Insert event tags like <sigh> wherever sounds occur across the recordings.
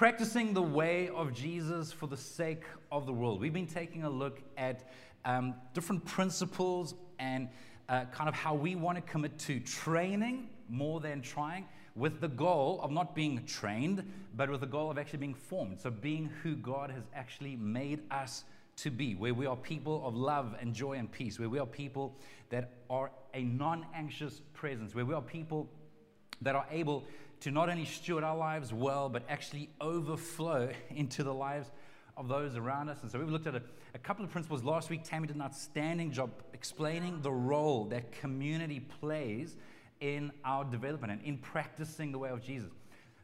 Practicing the way of Jesus for the sake of the world. We've been taking a look at um, different principles and uh, kind of how we want to commit to training more than trying, with the goal of not being trained, but with the goal of actually being formed. So, being who God has actually made us to be, where we are people of love and joy and peace, where we are people that are a non anxious presence, where we are people that are able to not only steward our lives well, but actually overflow <laughs> into the lives of those around us. And so we've looked at a, a, couple of principles. Last week, Tammy did an outstanding job explaining the role that community plays in our development and in practicing the way of Jesus.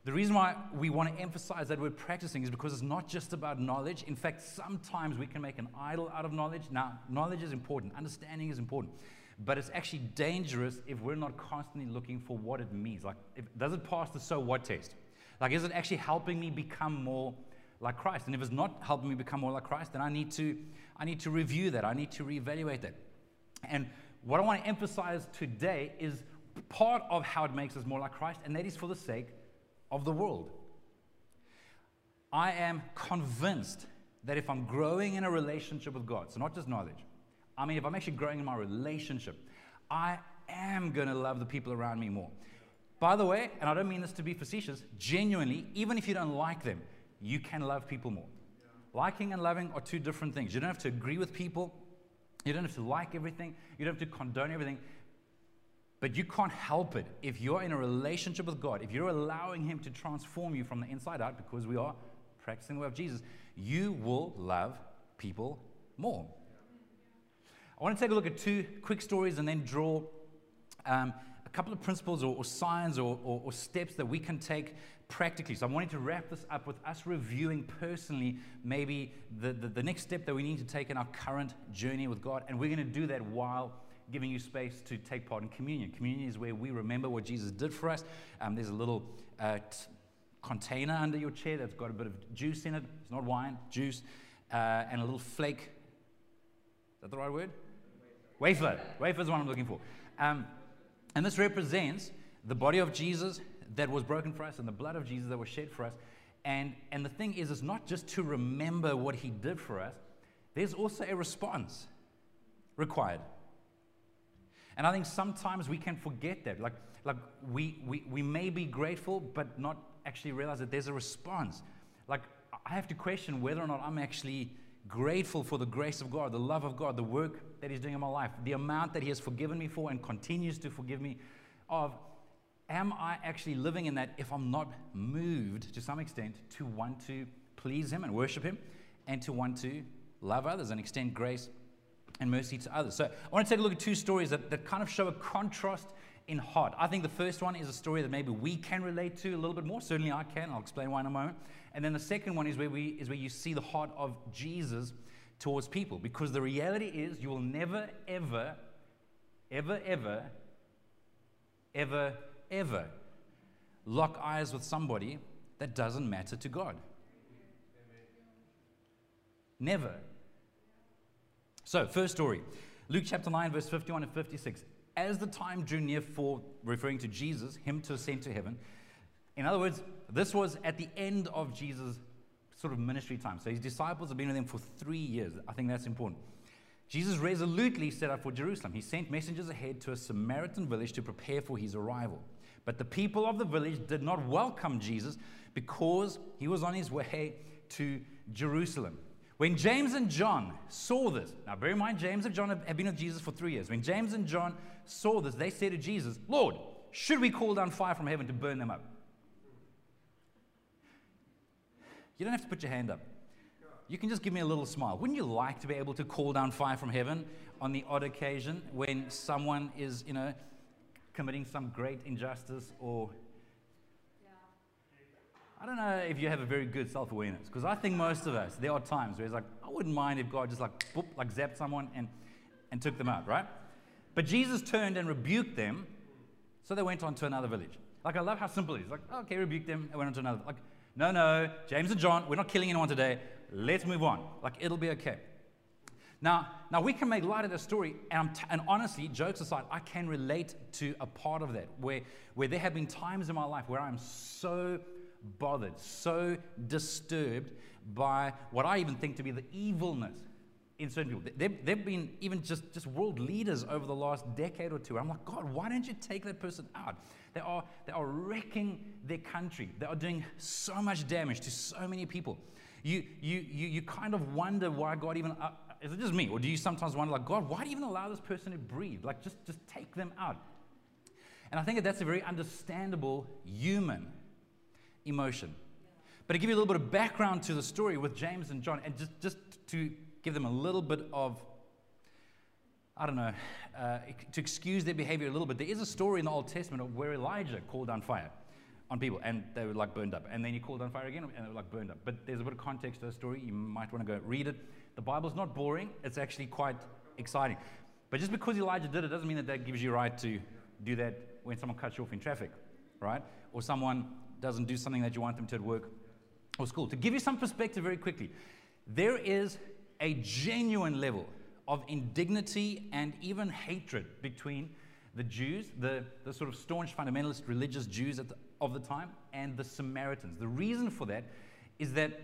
The reason why we want to emphasize that word practicing is because it's not just about knowledge. In fact, sometimes we can make an idol out of knowledge. Now, knowledge is important, understanding is important, but it's actually dangerous if we're not constantly looking for what it means. Like, if, does it pass the so what test? Like, is it actually helping me become more like Christ? And if it's not helping me become more like Christ, then I need to, I need to review that. I need to reevaluate that. And what I want to emphasize today is part of how it makes us more like Christ, and that is for the sake of the world. I am convinced that if I'm growing in a relationship with God, so not just knowledge, I mean, if I'm actually growing in my relationship, I am going to love the people around me more. By the way, and I don't mean this to be facetious, genuinely, even if you don't like them, you can love people more. Liking and loving are two different things. You don't have to agree with people, you don't have to like everything, you don't have to condone everything. But you can't help it if you're in a relationship with God, if you're allowing Him to transform you from the inside out, because we are practicing the way of Jesus, you will love people more. I want to take a look at two quick stories and then draw um, a couple of principles or, or signs or, or, or, steps that we can take practically. So I'm wanting to wrap this up with us reviewing personally maybe the, the, the next step that we need to take in our current journey with God. And we're going to do that while giving you space to take part in communion. Communion is where we remember what Jesus did for us. Um, there's a little uh, t- container under your chair that's got a bit of juice in it. It's not wine, juice, uh, and a little flake. Is that the right word? Wafer. Wafer is what I'm looking for. Um, and this represents the body of Jesus that was broken for us and the blood of Jesus that was shed for us. And, and the thing is, it's not just to remember what he did for us, there's also a response required. And I think sometimes we can forget that. Like, like we, we, we may be grateful, but not actually realize that there's a response. Like, I have to question whether or not I'm actually grateful for the grace of God, the love of God, the work that He's doing in my life, the amount that He has forgiven me for and continues to forgive me of. Am I actually living in that if I'm not moved to some extent to want to please Him and worship Him and to want to love others and extend grace and mercy to others. So I want to take a look at two stories that, that kind of show a contrast in heart. I think the first one is a story that maybe we can relate to a little bit more. Certainly I can. I'll explain why in a moment. And then the second one is where we is where you see the heart of Jesus towards people. Because the reality is you will never, ever, ever, ever, ever, ever lock eyes with somebody that doesn't matter to God. Never. So, first story Luke chapter 9, verse 51 and 56. As the time drew near for, referring to Jesus, him to ascend to heaven, in other words, this was at the end of Jesus' sort of ministry time. So his disciples have been with him for three years. I think that's important. Jesus resolutely set out for Jerusalem. He sent messengers ahead to a Samaritan village to prepare for his arrival. But the people of the village did not welcome Jesus because he was on his way to Jerusalem. When James and John saw this, now bear in mind, James and John have been with Jesus for three years. When James and John saw this, they said to Jesus, Lord, should we call down fire from heaven to burn them up? You don't have to put your hand up. You can just give me a little smile. Wouldn't you like to be able to call down fire from heaven on the odd occasion when someone is, you know, committing some great injustice or I don't know if you have a very good self awareness because I think most of us, there are times where it's like, I wouldn't mind if God just like, boop, like zapped someone and, and took them out, right? But Jesus turned and rebuked them, so they went on to another village. Like, I love how simple it is. Like, okay, rebuke them, and went on to another. Like, no, no, James and John, we're not killing anyone today. Let's move on. Like, it'll be okay. Now, now we can make light of the story, and, t- and, honestly, jokes aside, I can relate to a part of that where, where there have been times in my life where I'm so bothered, so disturbed by what I even think to be the evilness in certain people. They've, they've been even just, just world leaders over the last decade or two. I'm like, God, why don't you take that person out? They are, they are wrecking their country. They are doing so much damage to so many people. You, you, you, you kind of wonder why God even, uh, is it just me? Or do you sometimes wonder, like, God, why do you even allow this person to breathe? Like, just, just take them out. And I think that that's a very understandable human emotion. But to give you a little bit of background to the story with James and John, and just, just to give them a little bit of, I don't know, uh, to excuse their behavior a little bit, there is a story in the Old Testament of where Elijah called down fire on people and they were like burned up. And then he called on fire again and they were like burned up. But there's a bit of context to the story. You might want to go read it. The Bible's not boring, it's actually quite exciting. But just because Elijah did it doesn't mean that that gives you right to do that when someone cuts you off in traffic, right? Or someone doesn't do something that you want them to at work or school. To give you some perspective very quickly, there is a genuine level of indignity and even hatred between the Jews, the, the sort of staunch fundamentalist religious Jews the, of the time, and the Samaritans. The reason for that is that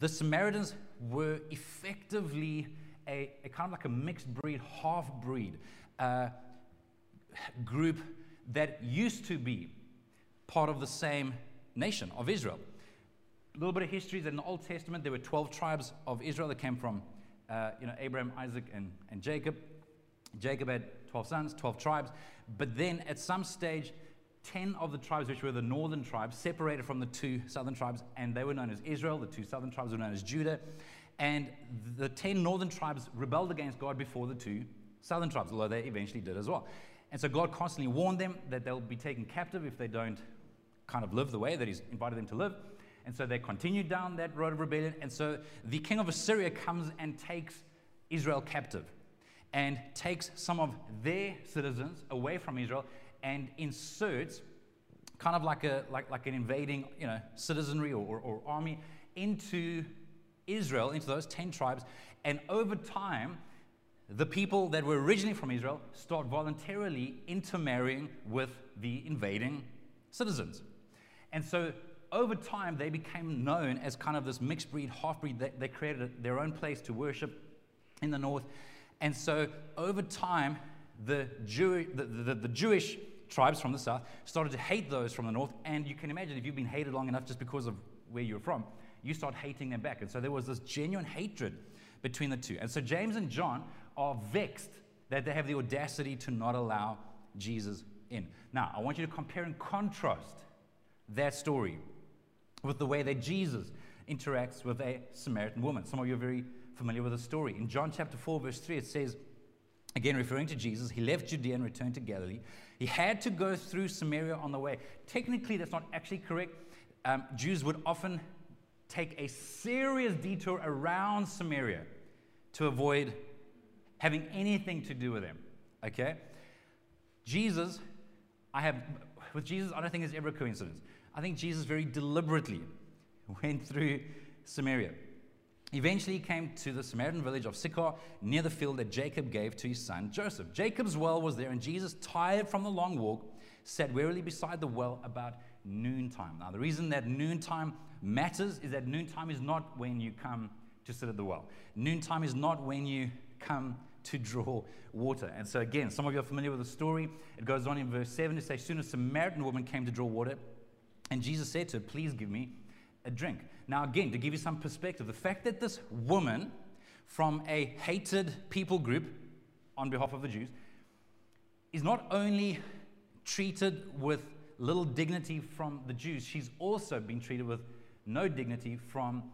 the Samaritans were effectively a, a kind of like a mixed breed, half breed uh, group that used to be part of the same nation of Israel. A little bit of history is that in the Old Testament, there were 12 tribes of Israel that came from uh, you know, Abraham, Isaac, and, and Jacob. Jacob had 12 sons, 12 tribes. But then at some stage, 10 of the tribes, which were the northern tribes, separated from the two southern tribes, and they were known as Israel. The two southern tribes were known as Judah. And the 10 northern tribes rebelled against God before the two southern tribes, although they eventually did as well. And so God constantly warned them that they'll be taken captive if they don't kind of live the way that He's invited them to live. And so they continued down that road of rebellion. And so the king of Assyria comes and takes Israel captive and takes some of their citizens away from Israel and inserts kind of like, a, like, like an invading you know, citizenry or, or, or army into Israel, into those 10 tribes. And over time, the people that were originally from Israel start voluntarily intermarrying with the invading citizens. And so over time, they became known as kind of this mixed breed, half breed. They, they created their own place to worship in the north. And so over time, the, Jew, the, the, the Jewish tribes from the south started to hate those from the north. And you can imagine if you've been hated long enough just because of where you're from, you start hating them back. And so there was this genuine hatred between the two. And so James and John are vexed that they have the audacity to not allow Jesus in. Now, I want you to compare and contrast that story with the way that Jesus interacts with a Samaritan woman. Some of you are very familiar with the story. In John chapter 4, verse 3, it says, again referring to Jesus, he left Judea and returned to Galilee. He had to go through Samaria on the way. Technically, that's not actually correct. Um, Jews would often take a serious detour around Samaria to avoid having anything to do with them. Okay? Jesus, I have, with Jesus, I don't think it's ever a coincidence. I think Jesus very deliberately <laughs> went through Samaria. Eventually, he came to the Samaritan village of Sychar near the field that Jacob gave to his son Joseph. Jacob's well was there, and Jesus, tired from the long walk, sat wearily beside the well about noontime. Now, the reason that noontime matters is that noontime is not when you come to sit at the well. Noontime is not when you come to draw water. And so, again, some of you are familiar with the story. It goes on in verse 7 to say, Soon a Samaritan woman came to draw water. And Jesus said to her, Please give me a drink. Now, again, to give you some perspective, the fact that this woman from a hated people group on behalf of the Jews is not only treated with little dignity from the Jews, she's also been treated with no dignity from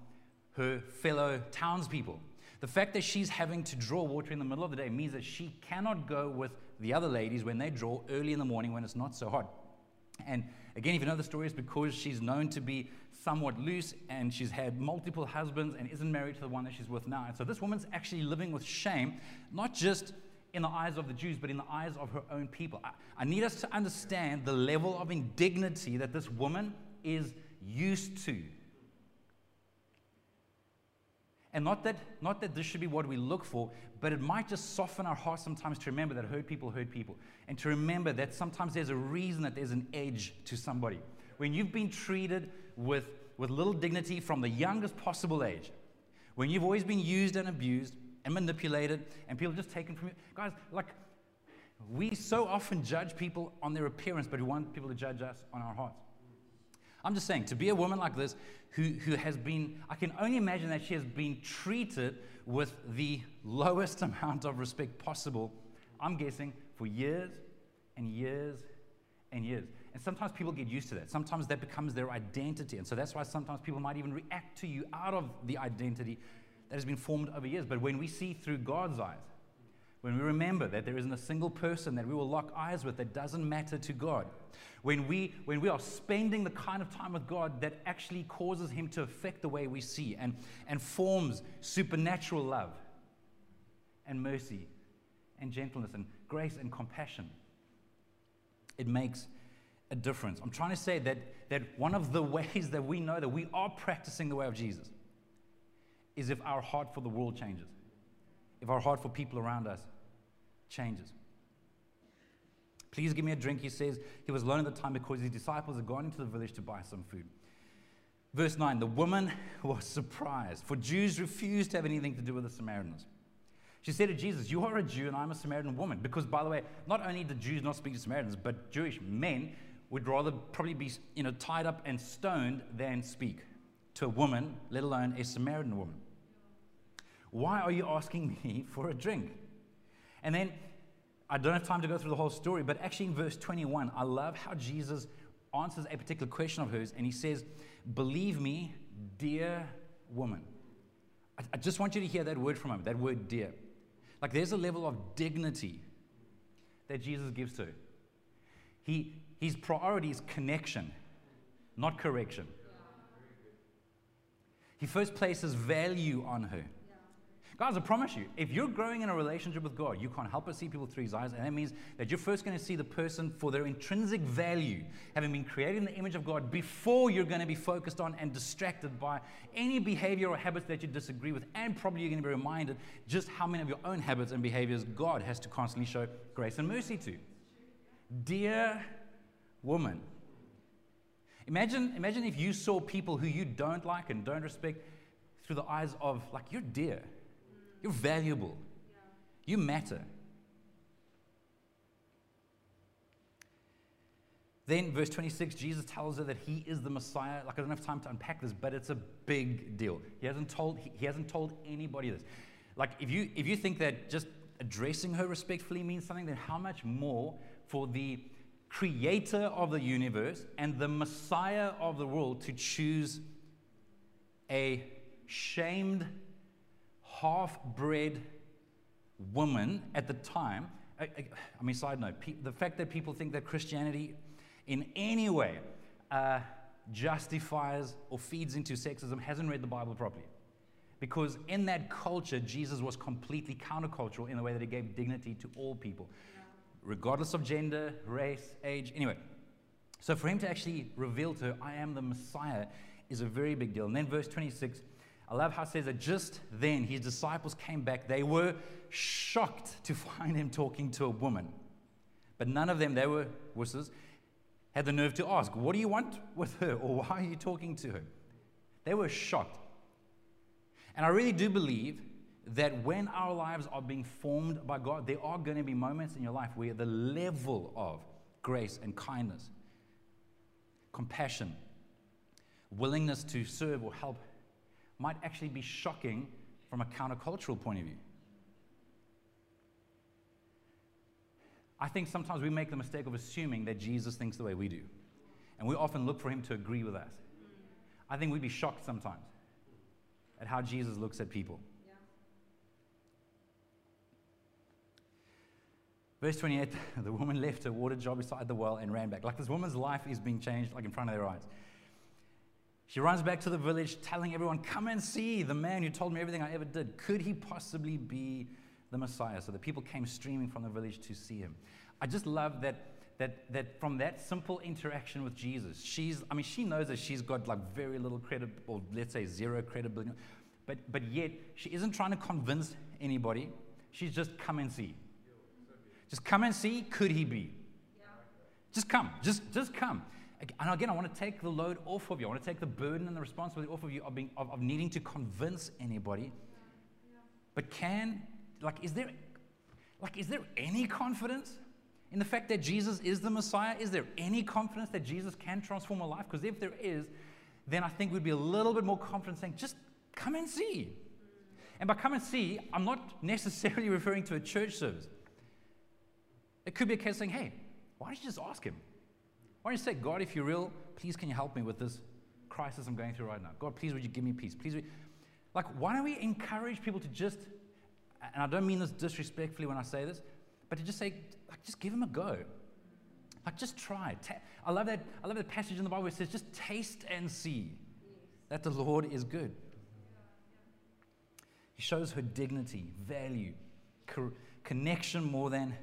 her fellow townspeople. The fact that she's having to draw water in the middle of the day means that she cannot go with the other ladies when they draw early in the morning when it's not so hot. And again, if you know the story, it's because she's known to be somewhat loose and she's had multiple husbands and isn't married to the one that she's with now. And so this woman's actually living with shame, not just in the eyes of the Jews, but in the eyes of her own people. I, I need us to understand the level of indignity that this woman is used to. And not that, not that this should be what we look for, but it might just soften our hearts sometimes to remember that hurt people hurt people. And to remember that sometimes there's a reason that there's an edge to somebody. when you've been treated with, with little dignity from the youngest possible age, when you've always been used and abused and manipulated, and people just taken from you, guys, like, we so often judge people on their appearance, but we want people to judge us on our hearts. I'm just saying, to be a woman like this who, who has been, I can only imagine that she has been treated with the lowest <laughs> amount of respect possible, I'm guessing, for years and years and years. And sometimes people get used to that. Sometimes that becomes their identity. And so that's why sometimes people might even react to you out of the identity that has been formed over years. But when we see through God's eyes, when we remember that there isn't a single person that we will lock eyes with that doesn't matter to God, when we, when we are spending the kind of time with God that actually causes Him to affect the way we see and, and forms supernatural love and mercy and gentleness and grace and compassion, it makes a difference. I'm trying to say that, that one of the <laughs> ways that we know that we are practicing the way of Jesus is if our heart for the world changes if our heart for people around us changes. Please give me a drink, he says. He was alone at the time because his disciples had gone into the village to buy some food. Verse 9 The woman <laughs> was surprised, for Jews refused to have anything to do with the Samaritans. She said to Jesus, You are a Jew and I'm a Samaritan woman. Because, by the way, not only did Jews not speak to Samaritans, but Jewish men would rather probably be you know, tied up and stoned than speak to a woman, let alone a Samaritan woman. Why are you asking me <laughs> for a drink? And then I don't have time to go through the whole story, but actually in verse 21, I love how Jesus answers a particular question of hers, and he says, Believe me, dear woman. I, I just want you to hear that word from him, that word dear. Like there's a level of dignity that Jesus gives to her. He, his priority is connection, not correction. He first places value on her. Guys, I promise you, if you're growing in a relationship with God, you can't help but see people through his eyes. And that means that you're first going to see the person for their intrinsic value, having been created in the image of God, before you're going to be focused on and distracted by any behavior or habits that you disagree with. And probably you're going to be reminded just how many of your own habits and behaviors God has to constantly show grace and mercy to. Dear woman, imagine, imagine if you saw people who you don't like and don't respect through the eyes of, like, you're dear. You're valuable. You matter. Then, verse 26, Jesus tells her that he is the Messiah. Like, I don't have time to unpack this, but it's a big deal. He hasn't told, he, hasn't told anybody this. Like, if you, if you think that just addressing her respectfully means something, then how much more for the creator of the universe and the Messiah of the world to choose a shamed half bred woman at the time. I, I, mean, side note, pe- the fact that people think that Christianity in any way uh, justifies or feeds into sexism hasn't read the Bible properly. Because in that culture, Jesus was completely countercultural in the way that he gave dignity to all people, regardless of gender, race, age. Anyway, so for him to actually reveal to her, I am the Messiah, is a very big deal. And then verse 26 I love how it says that just then his disciples came back. They were shocked to <laughs> find him talking to a woman. But none of them, they were wusses, had the nerve to ask, What do you want with her? Or why are you talking to her? They were shocked. And I really do believe that when our lives are being formed by God, there are going to be moments in your life where the level of grace and kindness, compassion, willingness to serve or help might actually be shocking from a countercultural point of view. I think sometimes we make the mistake of assuming that Jesus thinks the way we do. And we often look for him to agree with us. I think we'd be shocked sometimes at how Jesus looks at people. Yeah. Verse 28 <laughs> the woman left her water jar beside the well and ran back. Like this woman's life is being changed, like in front of their eyes. She runs back to the village, telling everyone, Come and see the man who told me everything I ever did. Could he possibly be the Messiah? So the people came streaming from the village to see him. I just love that. That, that from that simple interaction with Jesus, she's, I mean, she knows that she's got like very little credit, or let's say zero credibility, but, but yet she isn't trying to convince anybody. She's just come and see. Just come and see, could he be? Just come, just, just come. And again, I want to take the load off of you. I want to take the burden and the responsibility off of you of, being, of, of needing to convince anybody. But can, like, is there, like, is there any confidence in the fact that Jesus is the Messiah? Is there any confidence that Jesus can transform a life? Because if there is, then I think we'd be a little bit more confident saying, just come and see. And by come and see, I'm not <laughs> necessarily referring to a church service. It could be a case saying, hey, why don't you just ask him? Why don't you say, God, if you're real, please can you help me with this crisis I'm going through right now? God, please would you give me peace? Please, like, why don't we encourage people to just, and I don't mean this disrespectfully when I say this, but to just say, like, just give him a go. Like, just try. I love that. I love that passage in the Bible where it says, just taste and see that the Lord is good. He shows her dignity, value, co- connection more than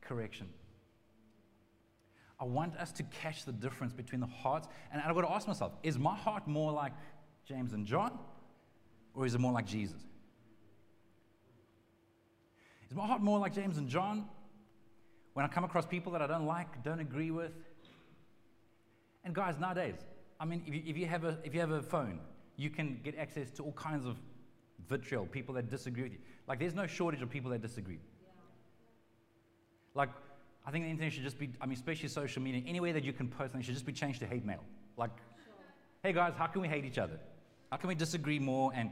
correction. I want us to catch the difference between the hearts. And I've got to ask myself is my heart more like James and John, or is it more like Jesus? Is my heart more like James and John when I come across people that I don't like, don't agree with? And guys, nowadays, I mean, if you, if you, have, a, if you have a phone, you can get access to all kinds of vitriol, people that disagree with you. Like, there's no shortage of people that disagree. Yeah. Like, I think the internet should just be, I mean, especially social media, anywhere that you can post something should just be changed to hate mail. Like, hey guys, how can we hate each other? How can we disagree more? And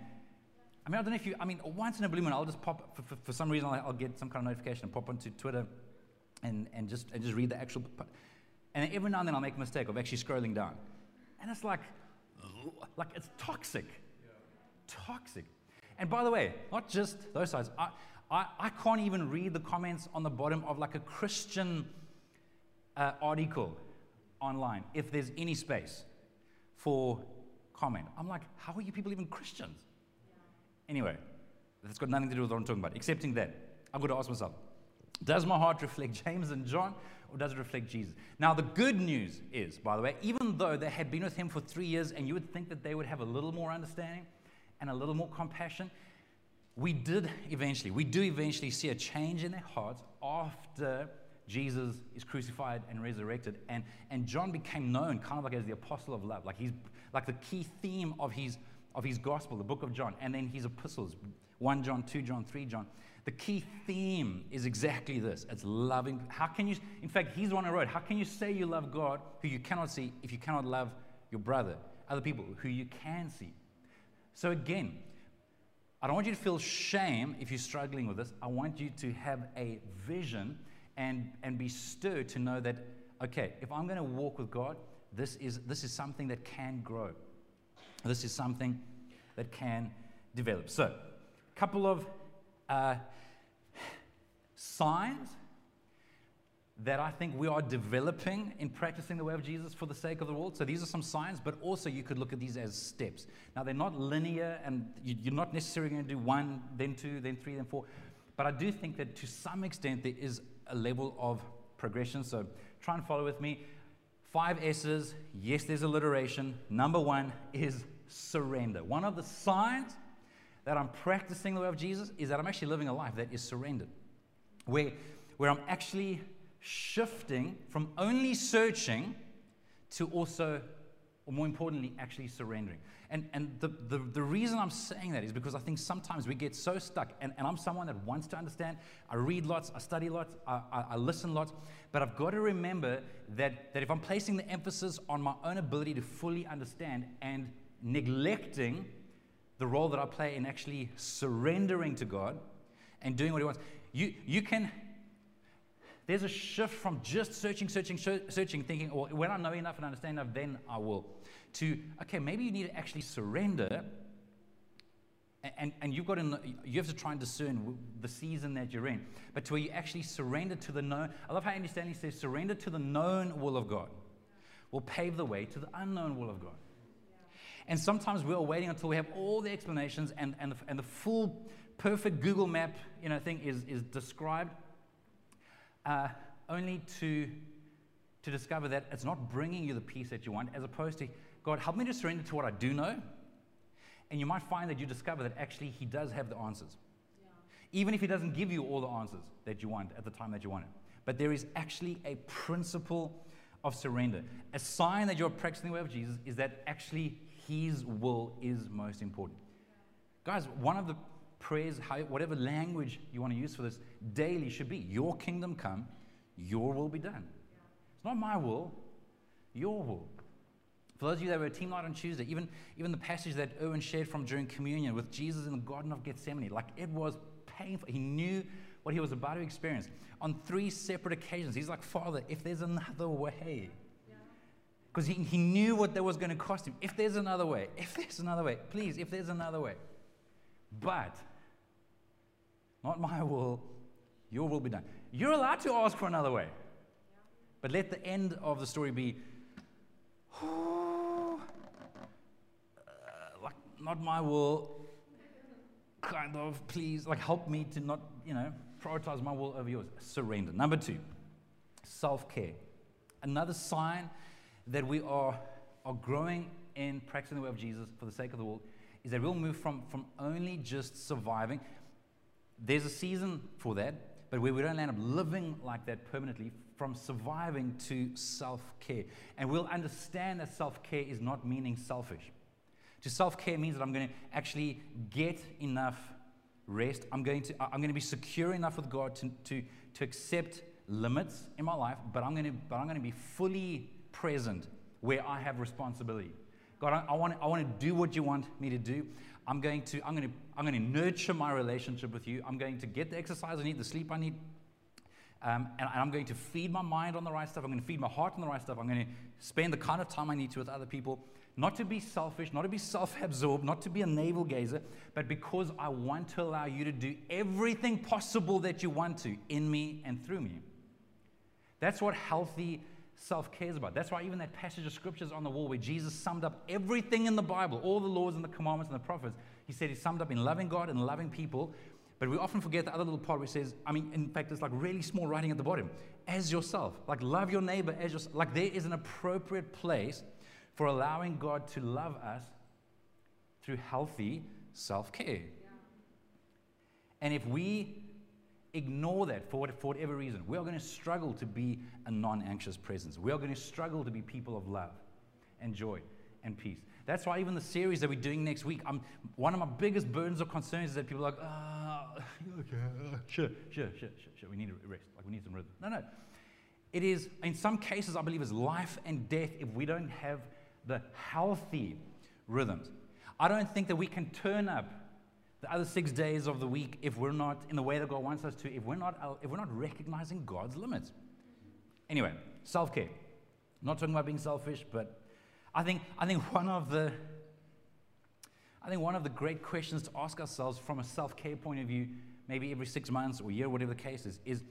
I mean, I don't know if you, I mean, once in a blue moon, I'll just pop, for, for, for some reason, I'll, I'll, get some kind of notification and pop onto Twitter and, and, just, and just read the actual, and every now and then I'll make a mistake of actually scrolling down. And it's like, like it's toxic. Yeah. Toxic. And by the way, not just those sides. I, I, I can't even read the comments on the bottom of like a Christian uh, article online if there's any space for comment. I'm like, how are you people even Christians? Yeah. Anyway, that's got nothing to do with what I'm talking about, excepting that I've got to ask myself, does my heart reflect James and John or does it reflect Jesus? Now, the good news is, by the way, even though they had been with him for three years and you would think that they would have a little more understanding and a little more compassion, we did eventually, we do eventually see a change in their hearts after Jesus is crucified and resurrected. And, and John became known kind of like as the apostle of love. Like he's like the key theme of his, of his gospel, the book of John, and then his epistles 1 John, 2 John, 3 John. The key theme is exactly this it's loving. How can you, in fact, he's the one who wrote, How can you say you love God who you cannot see if you cannot love your brother, other people who you can see? So again, I don't want you to feel shame if you're struggling with this. I want you to have a vision and, and be stirred to know that, okay, if I'm going to walk with God, this is, this is something that can grow. This is something that can develop. So, a couple of uh, signs that I think we are developing in practicing the way of Jesus for the sake of the world. So these are some signs, but also you could look at these as steps. Now they're not linear, and you're not necessarily going to do one, then two, then three, then four. But I do think that to some extent there is a level of progression. So try and follow with me. Five S's. Yes, there's alliteration. Number one is surrender. One of the signs that I'm practicing the way of Jesus is that I'm actually living a life that is surrendered, where, where I'm actually shifting from only searching to also, or more importantly, actually surrendering. And, and the, the, the reason I'm saying that is because I think sometimes we get so stuck, and, and I'm someone that wants to understand. I read lots, I study lots, I, I, I listen lots, but I've got to remember that, that if I'm placing the emphasis on my own ability to fully understand and neglecting the role that I play in actually surrendering to God and doing what He wants, you, you can there's a shift from just searching, searching, searching, thinking, or when I know enough and understand enough, then I will, to, okay, maybe you need to actually surrender. And, and you've got to, you have to try and discern the season that you're in. But to where you actually surrender to the known. I love how Andy Stanley says, surrender to the known will of God will pave the way to the unknown will of God. And sometimes we're waiting until we have all the explanations and, and, the, and the full, perfect Google map you know, thing is, is described uh, only to, to discover that it's not bringing you the peace that you want, as opposed to, God, help me to surrender to what I do know. And you might find that you discover that actually He does have the answers. Yeah. Even if He doesn't give you all the answers that you want at the time that you want it. But there is actually a principle of surrender. A sign that you're practicing the way of Jesus is that actually His will is most important. Guys, one of the prayers, whatever language you want to use for this daily should be Your kingdom come, Your will be done. It's not my will, Your will. For those of you that were a team night on Tuesday, even, even the passage that Owen shared from during communion with Jesus in the Garden of Gethsemane, like it was painful. He knew what he was about to experience. On three separate occasions, he's like, Father, if there's another way, because he, he knew what that was going to cost him. If there's another way, if there's another way, please, if there's another way. But, not my will, your will be done. You're allowed to ask for another way. But let the end of the story be, uh, like, not my will, kind of, please, like, help me to not, you know, prioritize my will over yours. Surrender. Number two, self care. Another sign that we are, are growing in practicing the way of Jesus for the sake of the world is that we'll move from, from only just surviving. There's a season for that, but where we don't end up living like that permanently, from surviving to self care. And we'll understand that self care is not meaning selfish. To self care means that I'm going to actually get enough rest. I'm going to, I'm going to be secure enough with God to, to, to accept limits in my life, but I'm, going to, but I'm going to be fully present where I have responsibility. God, I, I, want, I want to do what you want me to do. I'm going to, I'm going to, I'm going to nurture my relationship with you. I'm going to get the exercise I need, the sleep I need. Um, and, and I'm going to feed my mind on the right stuff. I'm going to feed my heart on the right stuff. I'm going to spend the kind of time I need to with other people not to be selfish, not to be <laughs> self absorbed, not to be a navel gazer, but because I want to allow you to do everything possible that you want to in me and through me. That's what healthy self cares about. That's why even that passage of scriptures on the wall where Jesus summed up everything in the Bible, all the laws and the commandments and the prophets, he said he summed up in loving God and loving people. But we often forget the other little part where it says, I mean, in fact, it's like really small writing at the bottom, as yourself. Like, love your neighbor as yourself. Like, there is an appropriate place for allowing God to love us through healthy self care. Yeah. And if we ignore that for, whatever reason, we are going to struggle to be a non anxious presence. We are going to struggle to be people of love and joy and peace. That's why even the series that we're doing next week, I'm, one of my biggest burdens or concerns is that people are like, ah, oh, okay, sure, sure, sure, sure, sure, we need to rest, like we need some rhythm. No, no. It is, in some cases, I believe, is life and death if we don't have the healthy rhythms. I don't think that we can turn up the other six days of the week if we're not in the way that God wants us to, if we're not, uh, if we're not recognizing God's limits. Anyway, self care. Not talking about being selfish, but I think, I think one of the I think one of the great questions to ask ourselves from a self care point of view, maybe every six months or year, whatever the case is, is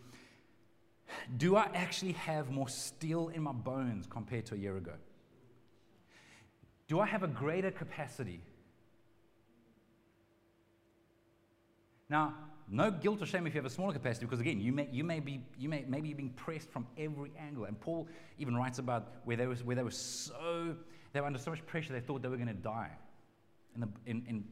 do I actually have more steel in my bones compared to a year ago? Do I have a greater capacity? Now, no guilt or shame if you have a smaller capacity, because again, you may, you may be, you may, maybe you're being pressed from every angle. And Paul even writes about where they, was, where they were so, they were under so much pressure, they thought they were going to die. In, the, in, in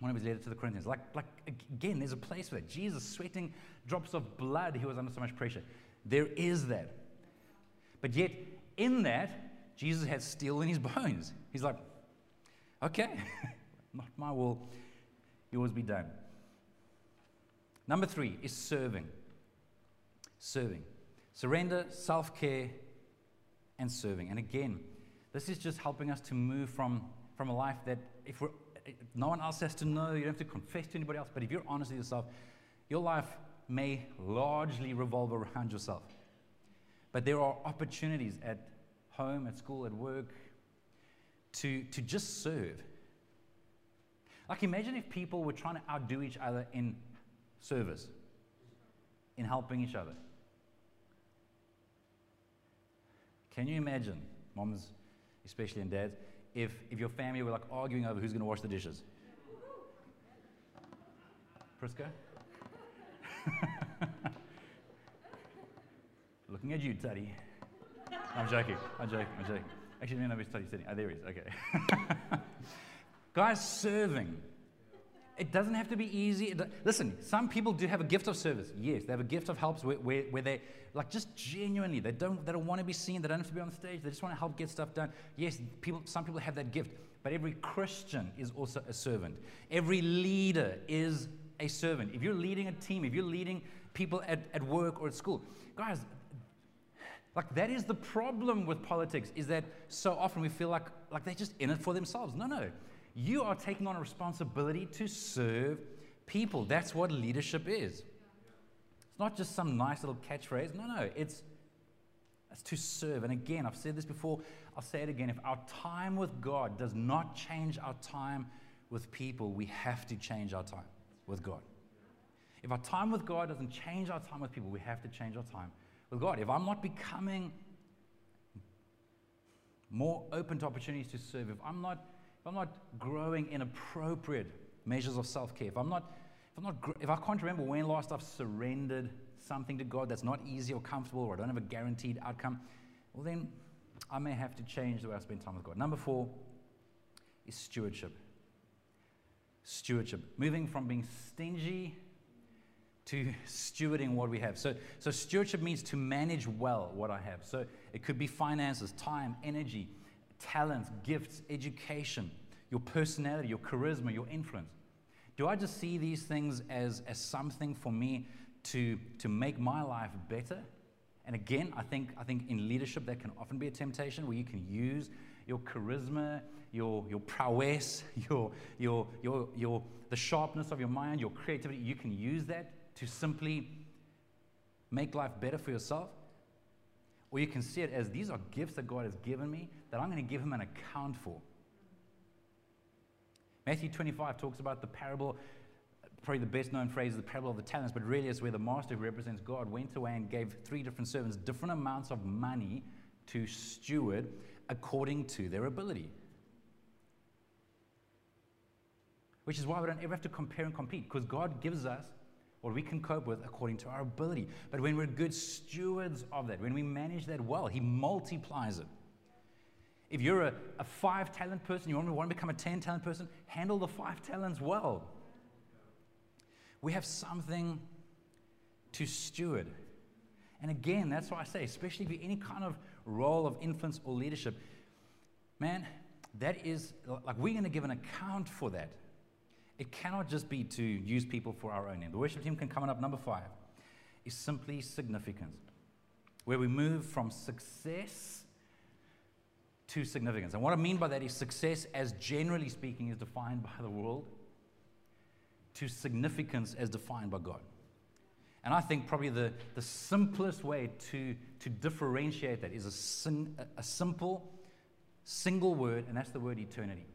one of his letters to the Corinthians. Like, like, again, there's a place for that. Jesus sweating drops of blood, he was under so much pressure. There is that. But yet, in that, Jesus had steel in his bones. He's like, okay, <laughs> not my will, yours be done. Number three is serving. Serving. Surrender, self care, and serving. And again, this is just helping us to move from, from a life that if we're, no one else has to know, you don't have to confess to anybody else, but if you're honest with yourself, your life may largely revolve around yourself. But there are opportunities at home, at school, at work, to, to just serve. Like, imagine if people were trying to outdo each other in service, in helping each other. Can you imagine, moms especially and dads, if, if your family were like arguing over who's going to wash the dishes? Prisca? <laughs> Looking at you, Teddy. I'm joking. I'm joking. I'm joking. Actually, no, no, he's sitting. Oh, there he is. Okay. <laughs> Guys, serving. It doesn't have to be easy. Listen, some people do have a gift of service. Yes, they have a gift of helps where, where, where they, like, just genuinely, they don't, they don't want to be seen. They don't have to be on the stage. They just want to help get stuff done. Yes, people, some people have that gift. But every Christian is also a servant. Every leader is a servant. If you're leading a team, if you're leading people at, at work or at school, guys, like that is the problem with politics, is that so often we feel like, like they're just in it for themselves. No, no. You are taking on a responsibility to serve people. That's what leadership is. It's not just some nice little catchphrase. No, no. It's, it's to serve. And again, I've said this before, I'll say it again. If our time with God does not change our time with people, we have to change our time with God. If our time with God doesn't change our time with people, we have to change our time with God. If I'm not becoming more open to opportunities to serve, if I'm not if I'm not growing in appropriate measures of self care, if I'm not, if I'm not, if I can't remember when last I've surrendered something to God that's not easy or comfortable, or I don't have a guaranteed outcome, well then I may have to change the way I spend time with God. Number four is stewardship. Stewardship, moving from being stingy to stewarding what we have. So, so stewardship means to manage well what I have. So it could be finances, time, energy, talents, gifts, education, your personality, your charisma, your influence? Do I just see these things as, as something for me to, to make my life better? And again, I think, I think in leadership that can often be a temptation where you can use your charisma, your, your prowess, <laughs> your, your, your, your, the sharpness of your mind, your creativity, you can use that to simply make life better for yourself. Or you can see it as these are gifts that God has given me that I'm going to give him an account for. Matthew 25 talks about the parable, probably the best known phrase the parable of the talents, but really it's where the master who represents God went away and gave three different servants different amounts of money to steward according to their ability. Which is why we don't ever have to compare and compete, because God gives us what we can cope with according to our ability. But when we're good stewards of that, when we manage that well, He multiplies it. If you're a, a five talent person, you want to, want to become a 10 talent person, handle the five talents well. We have something to steward. And again, that's why I say, especially if you're any kind of role of influence or leadership, man, that is like we're going to give an account for that. It cannot just be to use people for our own end. The worship team can come up number five is simply significance, where we move from success to significance. And what I mean by that is success, as generally speaking, is defined by the world, to significance as defined by God. And I think probably the, the simplest way to, to differentiate that is a, sin, a simple, single word, and that's the word eternity.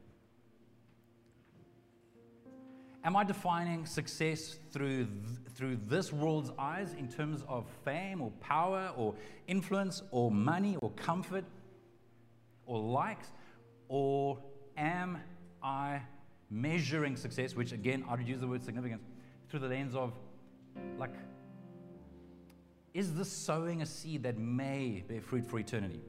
Am I defining success through, th- through this world's eyes in terms of fame or power or influence or money or comfort? or likes? Or am I measuring success, which again, I would use the word significance, through the lens of like, is this sowing a seed that may bear fruit for eternity?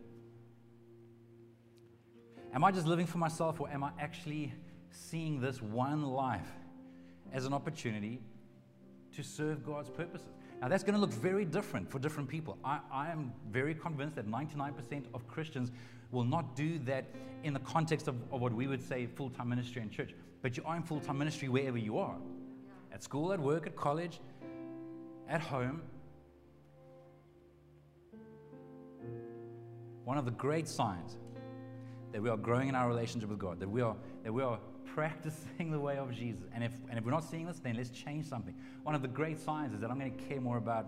Am I just living for myself, or am I actually seeing this one life as an opportunity to serve God's purposes? Now, that's going to look very different for different people. I, I am very convinced that 99% of Christians will not do that in the context of, of what we would say full time ministry in church. But you are in full time ministry wherever you are at school, at work, at college, at home. One of the great signs that we are growing in our relationship with God, that we are, that we are practicing the way of Jesus. And if, and if we're not seeing this, then let's change something. One of the great signs is that I'm going to care more about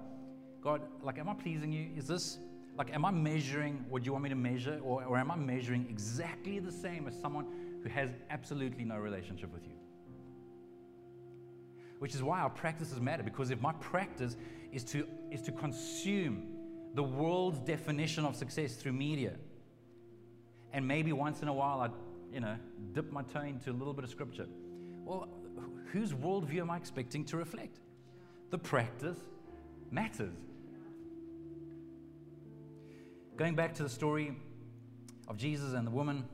God, like, am I pleasing you? Is this like, am I measuring what you want me to measure, or, or am I measuring exactly the same as someone who has absolutely no relationship with you? Which is why our practices matter, because if my practice is to, is to consume the world's definition of success through media, and maybe once in a while I, you know, dip my toe into a little bit of scripture, well, whose worldview am I expecting to reflect? The practice matters. Going back to the story of Jesus and the woman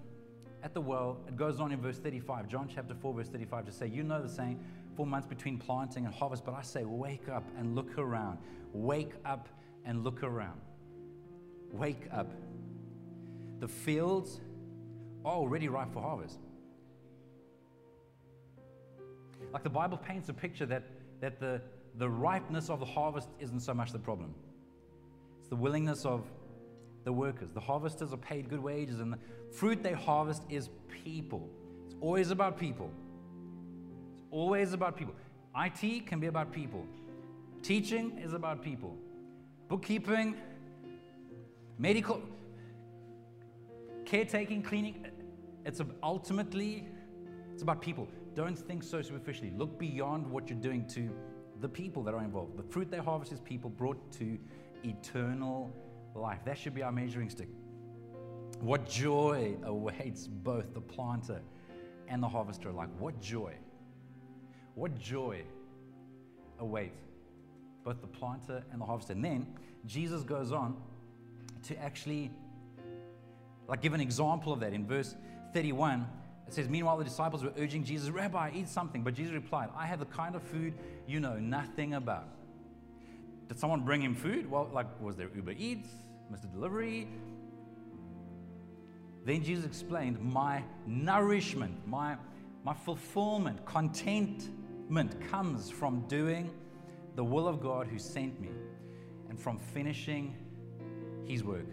at the well. It goes on in verse 35, John chapter 4, verse 35, to say, You know the saying, four months between planting and harvest, but I say, Wake up and look around. Wake up and look around. Wake up. The fields already ripe for harvest. Like the Bible paints a picture that, that the, the ripeness of the harvest isn't so much the problem. It's the willingness of the workers. The harvesters are paid good wages, and the fruit they harvest is people. It's always about people. It's always about people. IT can be about people. Teaching is about people. Bookkeeping, medical, caretaking, cleaning, it's ultimately it's about people. Don't think so superficially. Look beyond what you're doing to the people that are involved. The fruit they harvest is people brought to eternal life. That should be our measuring stick. What joy awaits both the planter and the harvester alike. What joy. What joy awaits both the planter and the harvester. And then Jesus goes on to actually like give an example of that in verse 31 it says, Meanwhile, the disciples were urging Jesus, Rabbi, eat something. But Jesus replied, I have the kind of food you know nothing about. Did someone bring him food? Well, like, was there Uber Eats, Mr. Delivery? Then Jesus explained, My nourishment, my, my fulfillment, contentment comes from doing the will of God who sent me and from finishing his work.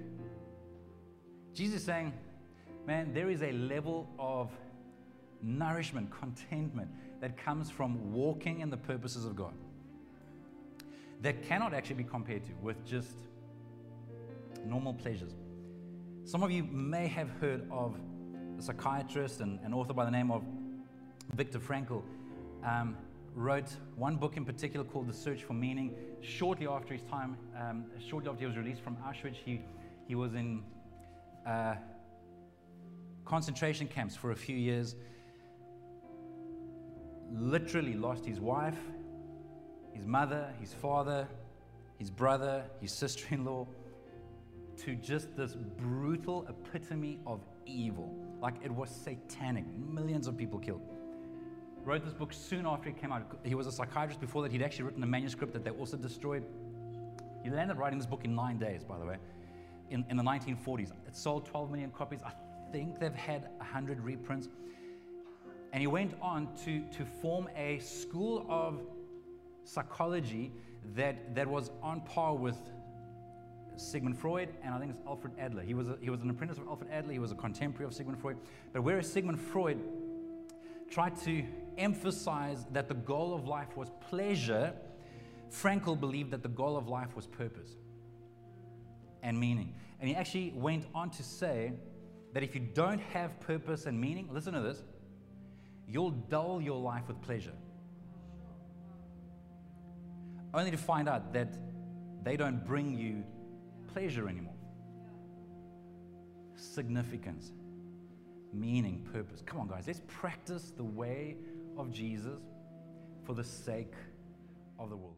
Jesus saying, Man, there is a level of nourishment, contentment that comes from walking in the purposes of God that cannot actually be compared to with just normal pleasures. Some of you may have heard of a psychiatrist and an author by the name of Viktor Frankl. Um, wrote one book in particular called The Search for Meaning. Shortly after his time, um, shortly after he was released from Auschwitz, he, he was in uh, concentration camps for a few years literally lost his wife, his mother, his father, his brother, his sister in law to just this brutal epitome of evil. Like it was satanic. Millions of people killed. Wrote this book soon after it came out. He was a psychiatrist before that. He'd actually written a manuscript that they also destroyed. He landed writing this book in nine days, by the way, in, in the 1940s. It sold 12 million copies. I think they've had 100 reprints. And he went on to, to form a school of psychology that, that was on par with Sigmund Freud and I think it's Alfred Adler. He was, a, he was an apprentice of Alfred Adler, he was a contemporary of Sigmund Freud. But whereas Sigmund Freud tried to emphasize that the goal of life was pleasure, Frankl believed that the goal of life was purpose and meaning. And he actually went on to say that if you don't have purpose and meaning, listen to this, you'll dull your life with pleasure. Only to find out that they don't bring you pleasure anymore. Significance, meaning, purpose. Come on, guys, let's practice the way of Jesus for the sake of the world.